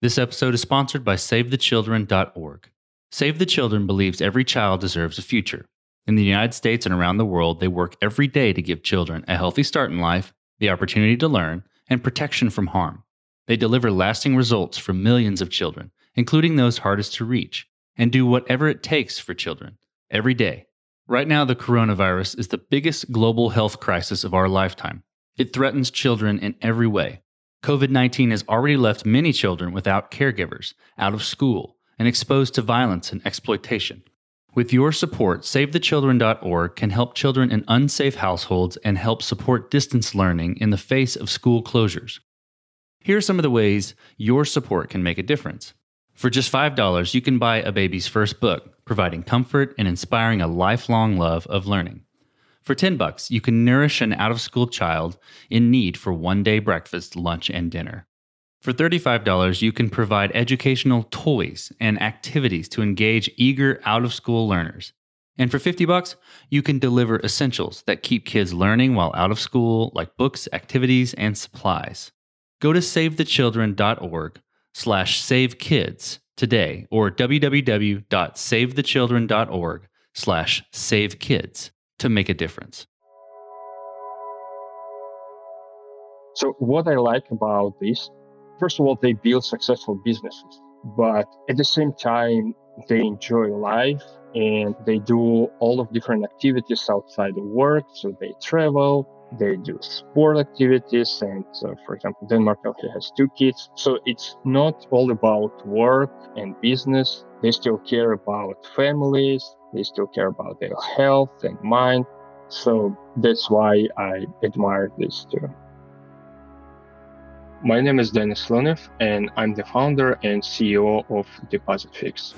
This episode is sponsored by SaveTheChildren.org. Save the Children believes every child deserves a future. In the United States and around the world, they work every day to give children a healthy start in life, the opportunity to learn, and protection from harm. They deliver lasting results for millions of children, including those hardest to reach, and do whatever it takes for children every day. Right now, the coronavirus is the biggest global health crisis of our lifetime. It threatens children in every way. COVID 19 has already left many children without caregivers, out of school, and exposed to violence and exploitation. With your support, SaveTheChildren.org can help children in unsafe households and help support distance learning in the face of school closures. Here are some of the ways your support can make a difference. For just $5, you can buy a baby's first book, providing comfort and inspiring a lifelong love of learning. For 10 bucks, you can nourish an out-of-school child in need for one-day breakfast, lunch, and dinner. For $35, you can provide educational toys and activities to engage eager out-of-school learners. And for 50 bucks, you can deliver essentials that keep kids learning while out of school, like books, activities, and supplies. Go to savethechildren.org slash savekids today or www.savethechildren.org slash savekids to make a difference. So what I like about this, first of all, they build successful businesses, but at the same time, they enjoy life and they do all of different activities outside of work. So they travel, they do sport activities, and for example, Dan Martell also has two kids. So it's not all about work and business. They still care about families. They still care about their health and mind. So that's why I admire this too. My name is Denis Lunev, and I'm the founder and CEO of DepositFix.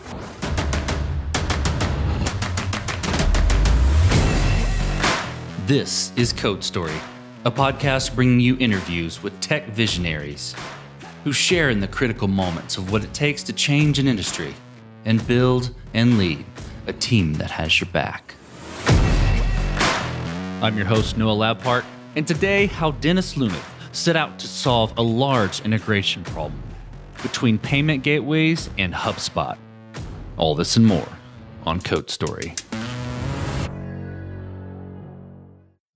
This is Code Story, a podcast bringing you interviews with tech visionaries who share in the critical moments of what it takes to change an industry and build and lead a team that has your back. I'm your host, Noah Labhart, and today, how Dennis Lunev set out to solve a large integration problem between payment gateways and HubSpot. All this and more on Code Story.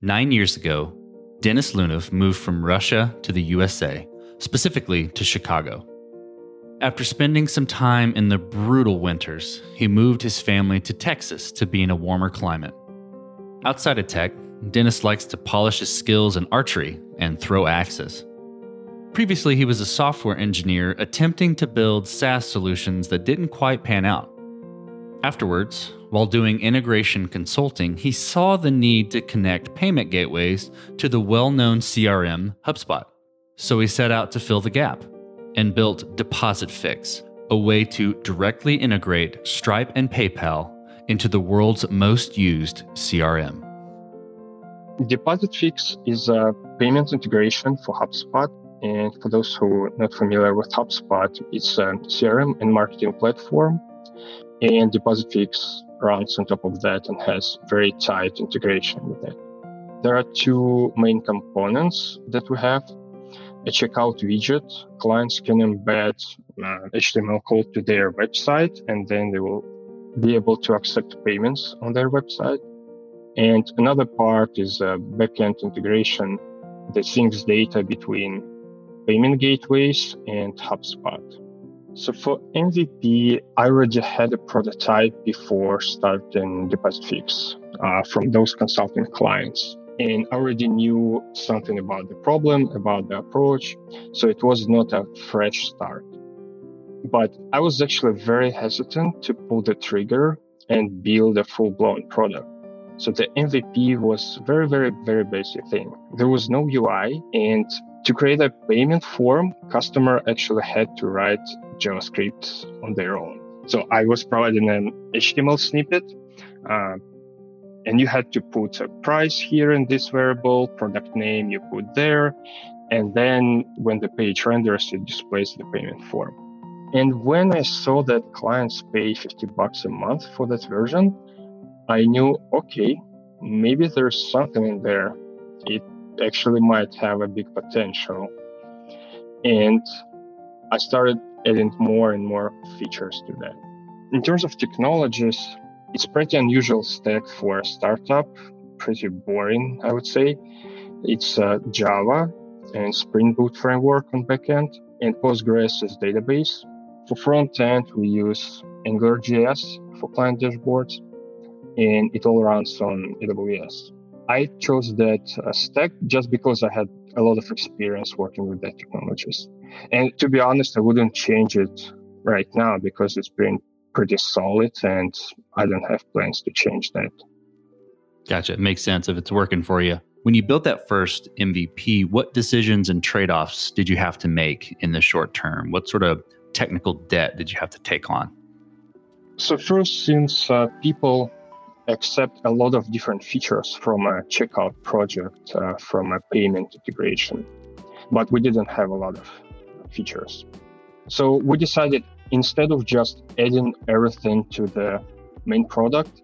Nine years ago, Dennis Lunev moved from Russia to the USA, specifically to Chicago. After spending some time in the brutal winters, he moved his family to Texas to be in a warmer climate. Outside of tech, Dennis likes to polish his skills in archery and throw axes. Previously, he was a software engineer attempting to build SaaS solutions that didn't quite pan out. Afterwards, while doing integration consulting, he saw the need to connect payment gateways to the well known CRM HubSpot. So he set out to fill the gap and built DepositFix, a way to directly integrate Stripe and PayPal into the world's most used CRM. DepositFix is a payment integration for HubSpot. And for those who are not familiar with HubSpot, it's a CRM and marketing platform and DepositFix runs on top of that and has very tight integration with it. There are two main components that we have. A checkout widget. Clients can embed uh, HTML code to their website and then they will be able to accept payments on their website. And another part is a backend integration that syncs data between payment gateways and HubSpot. So for MVP, I already had a prototype before starting DepositFix uh, from those consulting clients. And already knew something about the problem, about the approach. So it was not a fresh start. But I was actually very hesitant to pull the trigger and build a full blown product. So the MVP was very, very, very basic thing. There was no UI and to create a payment form, customer actually had to write JavaScript on their own. So I was providing an HTML snippet, uh, and you had to put a price here in this variable, product name you put there, and then when the page renders, it displays the payment form. And when I saw that clients pay 50 bucks a month for that version, I knew, okay, maybe there's something in there. It actually might have a big potential. And I started adding more and more features to that. In terms of technologies, it's pretty unusual stack for a startup, pretty boring, I would say. It's uh, Java and Spring Boot framework on backend and Postgres as database. For frontend, we use AngularJS for client dashboards, and it all runs on AWS. I chose that uh, stack just because I had a lot of experience working with that technologies. And to be honest, I wouldn't change it right now because it's been pretty solid and I don't have plans to change that. Gotcha. It makes sense if it's working for you. When you built that first MVP, what decisions and trade offs did you have to make in the short term? What sort of technical debt did you have to take on? So, first, since uh, people accept a lot of different features from a checkout project, uh, from a payment integration, but we didn't have a lot of features. So, we decided instead of just adding everything to the main product,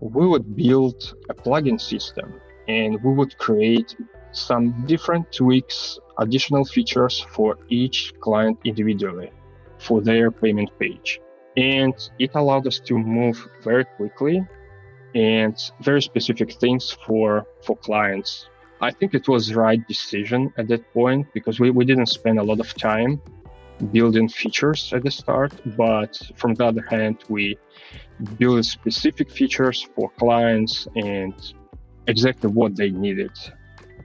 we would build a plugin system and we would create some different tweaks, additional features for each client individually for their payment page. And it allowed us to move very quickly and very specific things for, for clients. I think it was the right decision at that point because we, we didn't spend a lot of time building features at the start, but from the other hand, we build specific features for clients and exactly what they needed.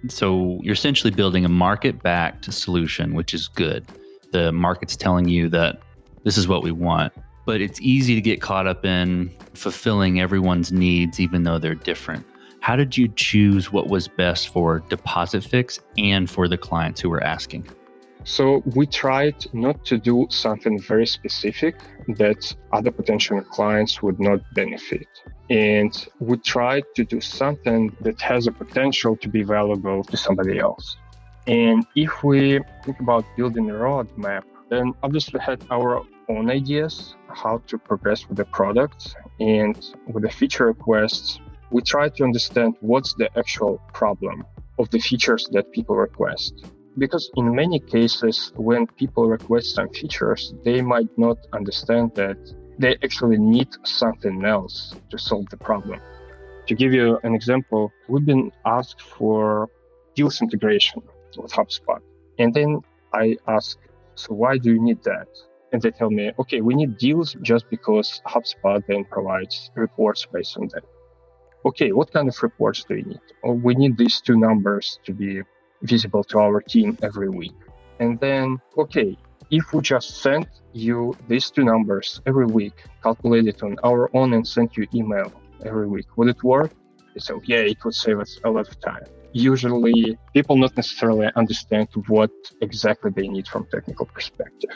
So you're essentially building a market backed solution, which is good. The market's telling you that this is what we want, but it's easy to get caught up in fulfilling everyone's needs, even though they're different. How did you choose what was best for DepositFix and for the clients who were asking? So we tried not to do something very specific that other potential clients would not benefit. And we tried to do something that has a potential to be valuable to somebody else. And if we think about building a roadmap, then obviously had our own ideas how to progress with the product and with the feature requests we try to understand what's the actual problem of the features that people request because in many cases when people request some features they might not understand that they actually need something else to solve the problem. To give you an example we've been asked for deals integration with hubspot. And then i ask so why do you need that? And they tell me okay we need deals just because hubspot then provides reports based on that. Okay what kind of reports do you need? Oh, we need these two numbers to be visible to our team every week. And then, okay, if we just send you these two numbers every week, calculate it on our own and send you email every week, would it work? So yeah, it would save us a lot of time. Usually people not necessarily understand what exactly they need from technical perspective.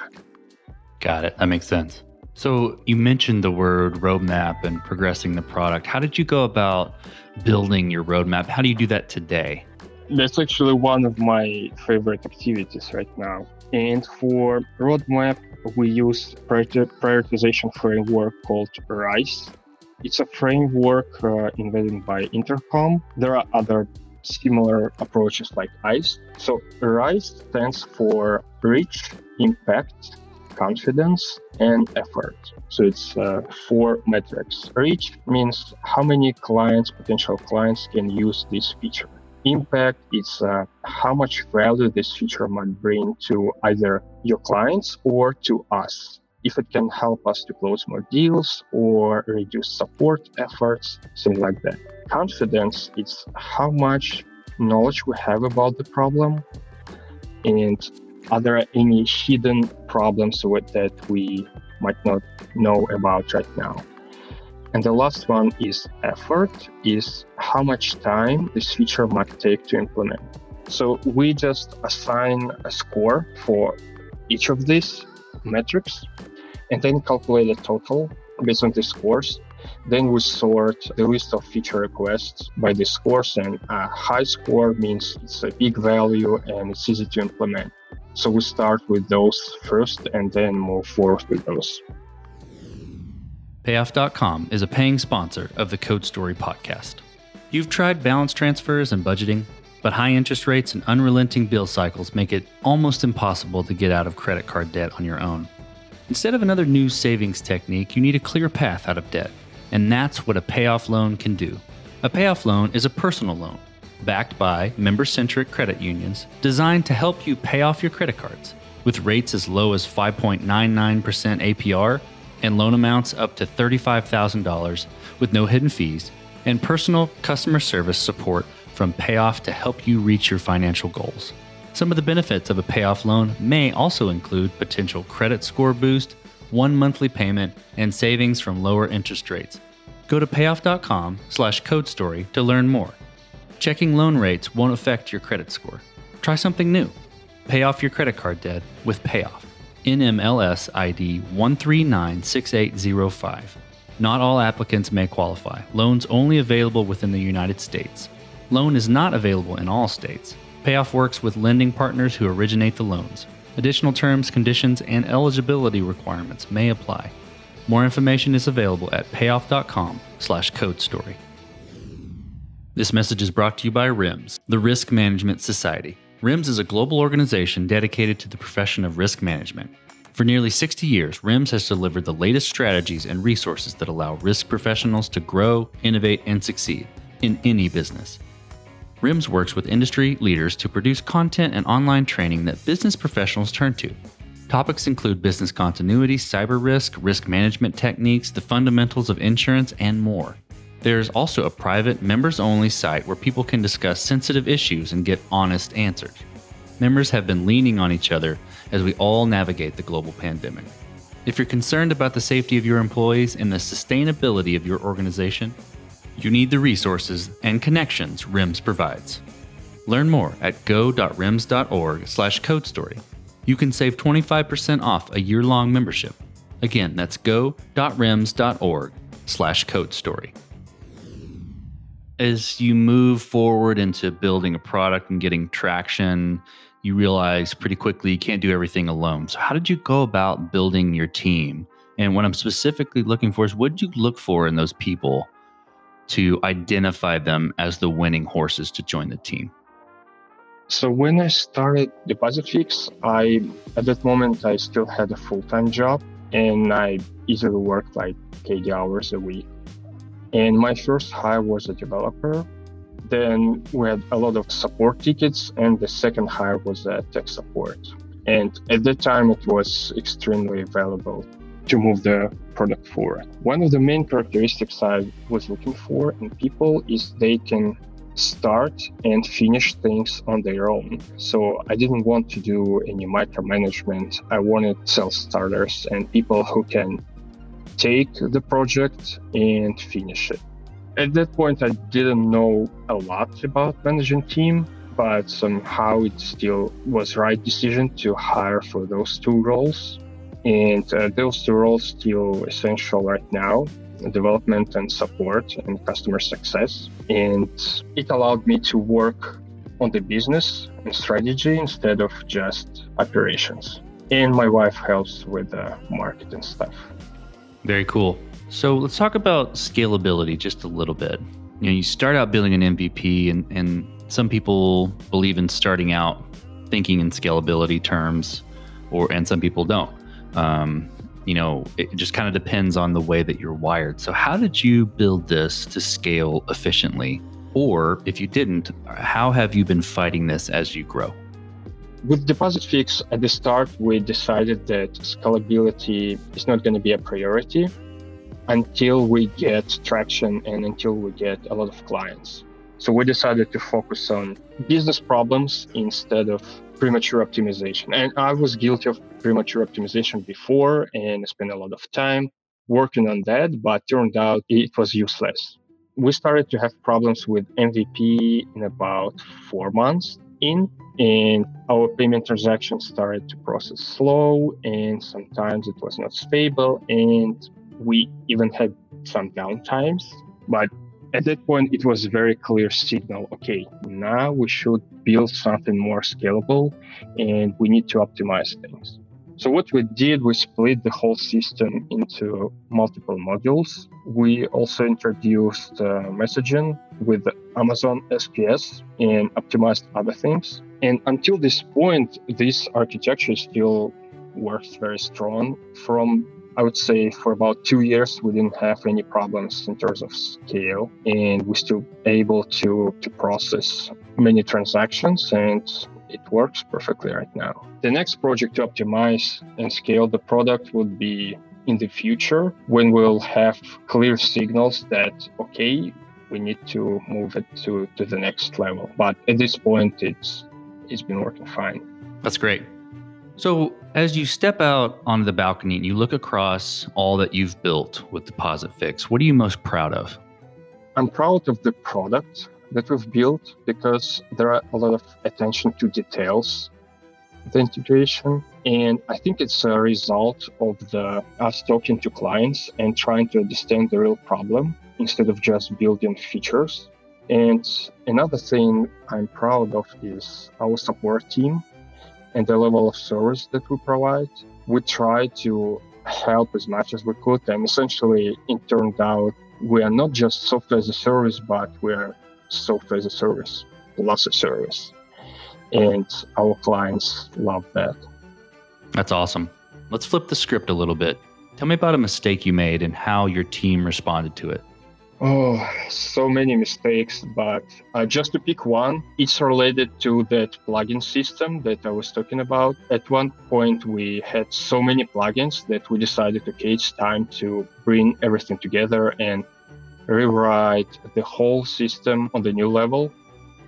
Got it. That makes sense. So you mentioned the word roadmap and progressing the product. How did you go about building your roadmap? How do you do that today? That's actually one of my favorite activities right now. And for roadmap, we use prioritization framework called RICE. It's a framework uh, invented by Intercom. There are other similar approaches like ICE. So RICE stands for reach, impact, confidence, and effort. So it's uh, four metrics. Reach means how many clients, potential clients, can use this feature impact is uh, how much value this feature might bring to either your clients or to us. If it can help us to close more deals or reduce support efforts, something like that. Confidence is how much knowledge we have about the problem and are there any hidden problems with that we might not know about right now. And the last one is effort, is how much time this feature might take to implement. So we just assign a score for each of these metrics and then calculate a total based on the scores. Then we sort the list of feature requests by the scores, and a high score means it's a big value and it's easy to implement. So we start with those first and then move forward with those. Payoff.com is a paying sponsor of the Code Story podcast. You've tried balance transfers and budgeting, but high interest rates and unrelenting bill cycles make it almost impossible to get out of credit card debt on your own. Instead of another new savings technique, you need a clear path out of debt. And that's what a payoff loan can do. A payoff loan is a personal loan backed by member centric credit unions designed to help you pay off your credit cards with rates as low as 5.99% APR and loan amounts up to $35,000 with no hidden fees and personal customer service support from payoff to help you reach your financial goals. Some of the benefits of a payoff loan may also include potential credit score boost, one monthly payment, and savings from lower interest rates. Go to payoff.com slash code story to learn more. Checking loan rates won't affect your credit score. Try something new. Pay off your credit card debt with Payoff. NMLS ID 1396805. Not all applicants may qualify. Loans only available within the United States. Loan is not available in all states. Payoff works with lending partners who originate the loans. Additional terms, conditions, and eligibility requirements may apply. More information is available at payoff.com slash code story. This message is brought to you by RIMS, the Risk Management Society. RIMS is a global organization dedicated to the profession of risk management. For nearly 60 years, RIMS has delivered the latest strategies and resources that allow risk professionals to grow, innovate, and succeed in any business. RIMS works with industry leaders to produce content and online training that business professionals turn to. Topics include business continuity, cyber risk, risk management techniques, the fundamentals of insurance, and more. There's also a private, members only site where people can discuss sensitive issues and get honest answers. Members have been leaning on each other as we all navigate the global pandemic. If you're concerned about the safety of your employees and the sustainability of your organization, you need the resources and connections RIMS provides. Learn more at go.rims.org slash code story. You can save 25% off a year-long membership. Again, that's go.rims.org slash code story as you move forward into building a product and getting traction, you realize pretty quickly you can't do everything alone. So, how did you go about building your team? And what I'm specifically looking for is what did you look for in those people to identify them as the winning horses to join the team? So when I started DepositFix, I at that moment I still had a full-time job and I easily worked like 80 hours a week. And my first hire was a developer. Then we had a lot of support tickets, and the second hire was a tech support. And at that time, it was extremely valuable to move the product forward. One of the main characteristics I was looking for in people is they can start and finish things on their own. So I didn't want to do any micromanagement. I wanted self starters and people who can take the project and finish it. At that point, I didn't know a lot about managing team, but somehow it still was right decision to hire for those two roles. And uh, those two roles still essential right now development and support and customer success. And it allowed me to work on the business and strategy instead of just operations. And my wife helps with the marketing stuff. Very cool. So let's talk about scalability just a little bit. You know, you start out building an MVP, and, and some people believe in starting out thinking in scalability terms, or and some people don't. Um, you know, it just kind of depends on the way that you're wired. So, how did you build this to scale efficiently? Or if you didn't, how have you been fighting this as you grow? With DepositFix at the start, we decided that scalability is not going to be a priority until we get traction and until we get a lot of clients. So we decided to focus on business problems instead of premature optimization. And I was guilty of premature optimization before and spent a lot of time working on that, but turned out it was useless. We started to have problems with MVP in about four months in and our payment transactions started to process slow and sometimes it was not stable and we even had some downtimes. But at that point it was a very clear signal okay now we should build something more scalable and we need to optimize things so what we did we split the whole system into multiple modules we also introduced uh, messaging with Amazon SQS and optimized other things and until this point, this architecture still works very strong. From I would say for about two years we didn't have any problems in terms of scale, and we're still able to to process many transactions and it works perfectly right now. The next project to optimize and scale the product would be in the future when we'll have clear signals that okay we need to move it to, to the next level. But at this point it's it's been working fine. That's great. So as you step out onto the balcony and you look across all that you've built with DepositFix what are you most proud of? I'm proud of the product that we've built because there are a lot of attention to details the integration and i think it's a result of the us talking to clients and trying to understand the real problem instead of just building features. And another thing i'm proud of is our support team and the level of service that we provide. We try to help as much as we could. And essentially it turned out we are not just software as a service but we're software as a service plus a service and our clients love that. That's awesome. Let's flip the script a little bit. Tell me about a mistake you made and how your team responded to it. Oh, so many mistakes, but uh, just to pick one, it's related to that plugin system that I was talking about. At one point, we had so many plugins that we decided, okay, it's time to bring everything together and rewrite the whole system on the new level.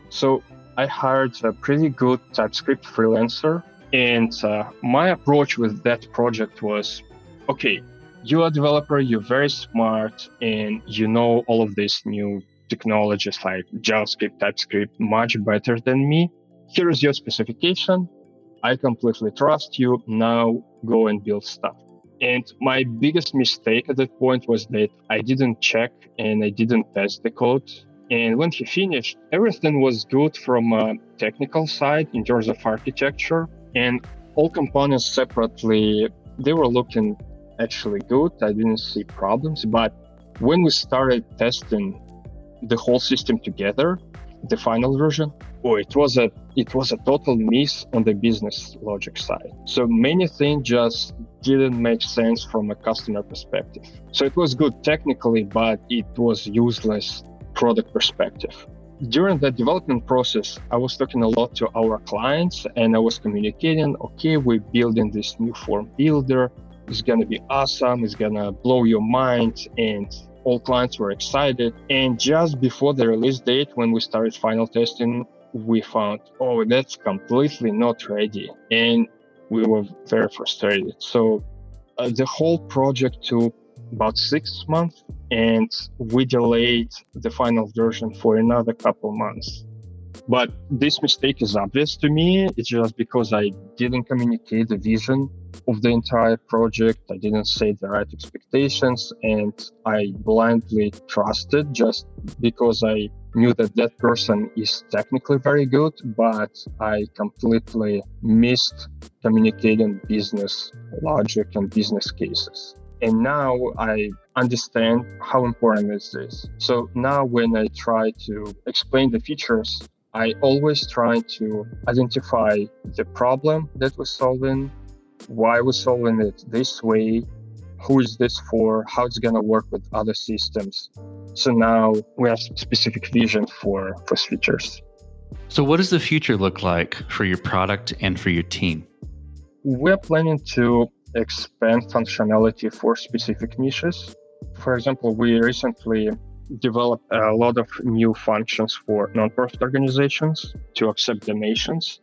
So I hired a pretty good TypeScript freelancer. And uh, my approach with that project was okay, you're a developer, you're very smart, and you know all of these new technologies like JavaScript, TypeScript much better than me. Here's your specification. I completely trust you. Now go and build stuff. And my biggest mistake at that point was that I didn't check and I didn't test the code and when he finished, everything was good from a technical side in terms of architecture, and all components separately, they were looking actually good. I didn't see problems. But when we started testing the whole system together, the final version, oh, it was a it was a total miss on the business logic side. So many things just didn't make sense from a customer perspective. So it was good technically, but it was useless product perspective. During the development process, I was talking a lot to our clients and I was communicating, okay, we're building this new form builder. It's to be awesome. It's to blow your mind. And all clients were excited. And just before the release date, when we started final testing, we found, oh, that's completely not ready. And we were very frustrated. So uh, the whole project took about six months, and we delayed the final version for another couple months. But this mistake is obvious to me. It's just because I didn't communicate the vision of the entire project. I didn't set the right expectations, and I blindly trusted just because I knew that that person is technically very good, but I completely missed communicating business logic and business cases. And now I understand how important is this. So now when I try to explain the features, I always try to identify the problem that we're solving, why we're solving it this way, who is this for, how it's going to work with other systems. So now we have specific vision for, for features. So what does the future look like for your product and for your team? We're planning to expand functionality for specific niches. For example, we recently developed a lot of new functions for nonprofit organizations to accept donations.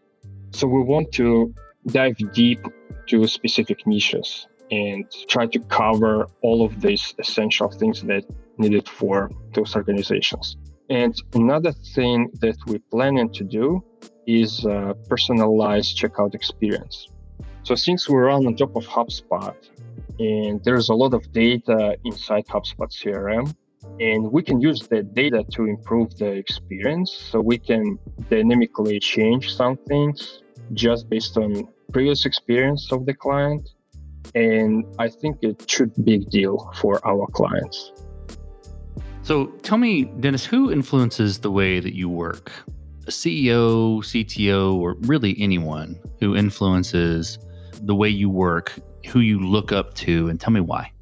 So we want to dive deep to specific niches and try to cover all of these essential things that needed for those organizations. And another thing that we're planning to do is a personalized checkout experience. So since we run on top of HubSpot and there's a lot of data inside HubSpot CRM, and we can use the data to improve the experience. So we can dynamically change some things just based on previous experience of the client. And I think it should be a big deal for our clients. So tell me, Dennis, who influences the way that you work? A CEO, CTO, or really anyone who influences the way you work, who you look up to, and tell me why.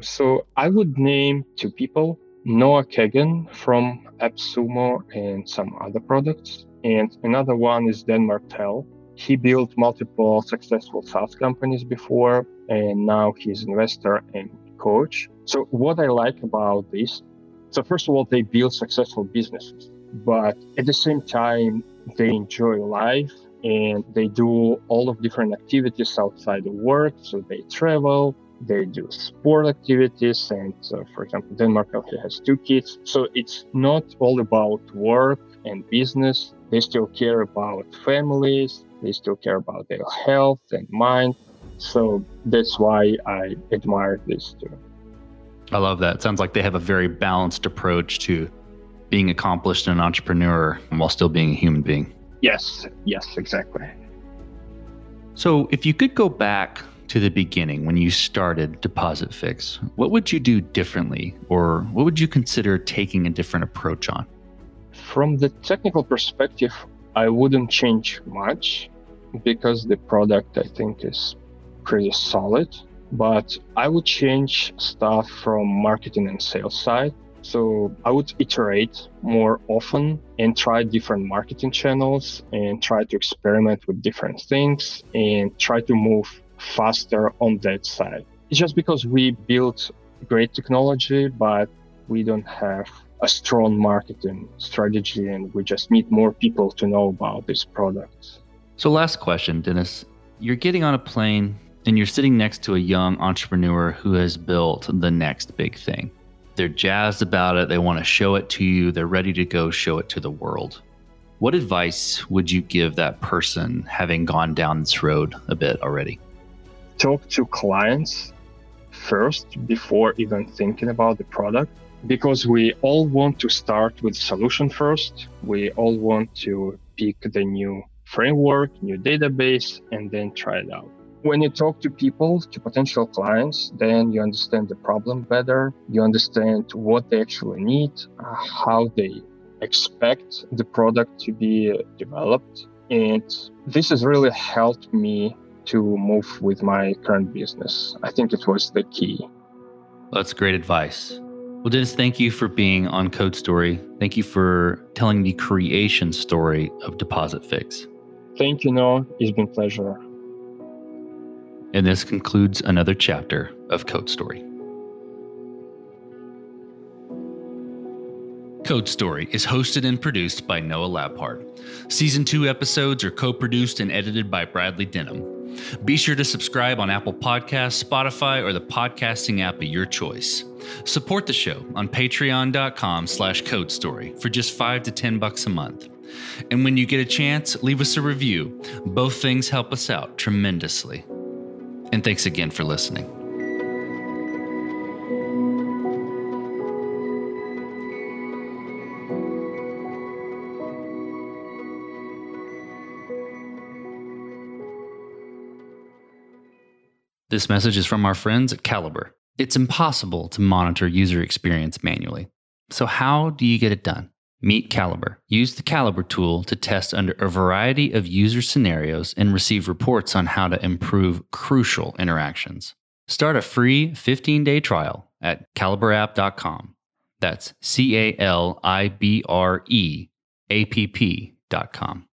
So I would name two people Noah Kagan from AppSumo and some other products. And another one is Dan Martell. He built multiple successful SaaS companies before, and now he's investor and coach. So what I like about this, so first of all, they build successful businesses, but at the same time, they enjoy life and they do all of different activities outside of work. So they travel, they do sport activities, and uh, for example, Dan Martell also has two kids. So it's not all about work and business. They still care about families. They still care about their health and mind. So that's why I admire this too. I love that. It sounds like they have a very balanced approach to being accomplished and an entrepreneur while still being a human being. Yes, yes, exactly. So, if you could go back to the beginning when you started DepositFix, what would you do differently or what would you consider taking a different approach on? From the technical perspective, I wouldn't change much because the product I think is pretty solid. But I would change stuff from marketing and sales side. So I would iterate more often and try different marketing channels and try to experiment with different things and try to move faster on that side. It's just because we built great technology, but we don't have a strong marketing strategy and we just need more people to know about this product. So, last question, Dennis. You're getting on a plane and you're sitting next to a young entrepreneur who has built the next big thing. They're jazzed about it, they want to show it to you, they're ready to go show it to the world. What advice would you give that person having gone down this road a bit already? Talk to clients first before even thinking about the product because we all want to start with solution first. We all want to pick the new framework, new database, and then try it out when you talk to people, to potential clients, then you understand the problem better. You understand what they actually need, how they expect the product to be developed. And this has really helped me to move with my current business. I think it was the key. That's great advice. Well, Dennis, thank you for being on Code Story. Thank you for telling the creation story of DepositFix. Thank you, Noah. It's been a pleasure. And this concludes another chapter of Code Story. Code Story is hosted and produced by Noah Labhart. Season 2 episodes are co produced and edited by Bradley Denham. Be sure to subscribe on Apple Podcasts, Spotify, or the podcasting app of your choice. Support the show on patreon.com slash code story for just 5 to 10 bucks a month. And when you get a chance, leave us a review. Both things help us out tremendously. And thanks again for listening. This message is from our friends at Calibre. It's impossible to monitor user experience manually. So, how do you get it done? Meet Calibre. Use the Calibre tool to test under a variety of user scenarios and receive reports on how to improve crucial interactions. Start a free 15 day trial at calibreapp.com. That's C A L I B R E A P P.com.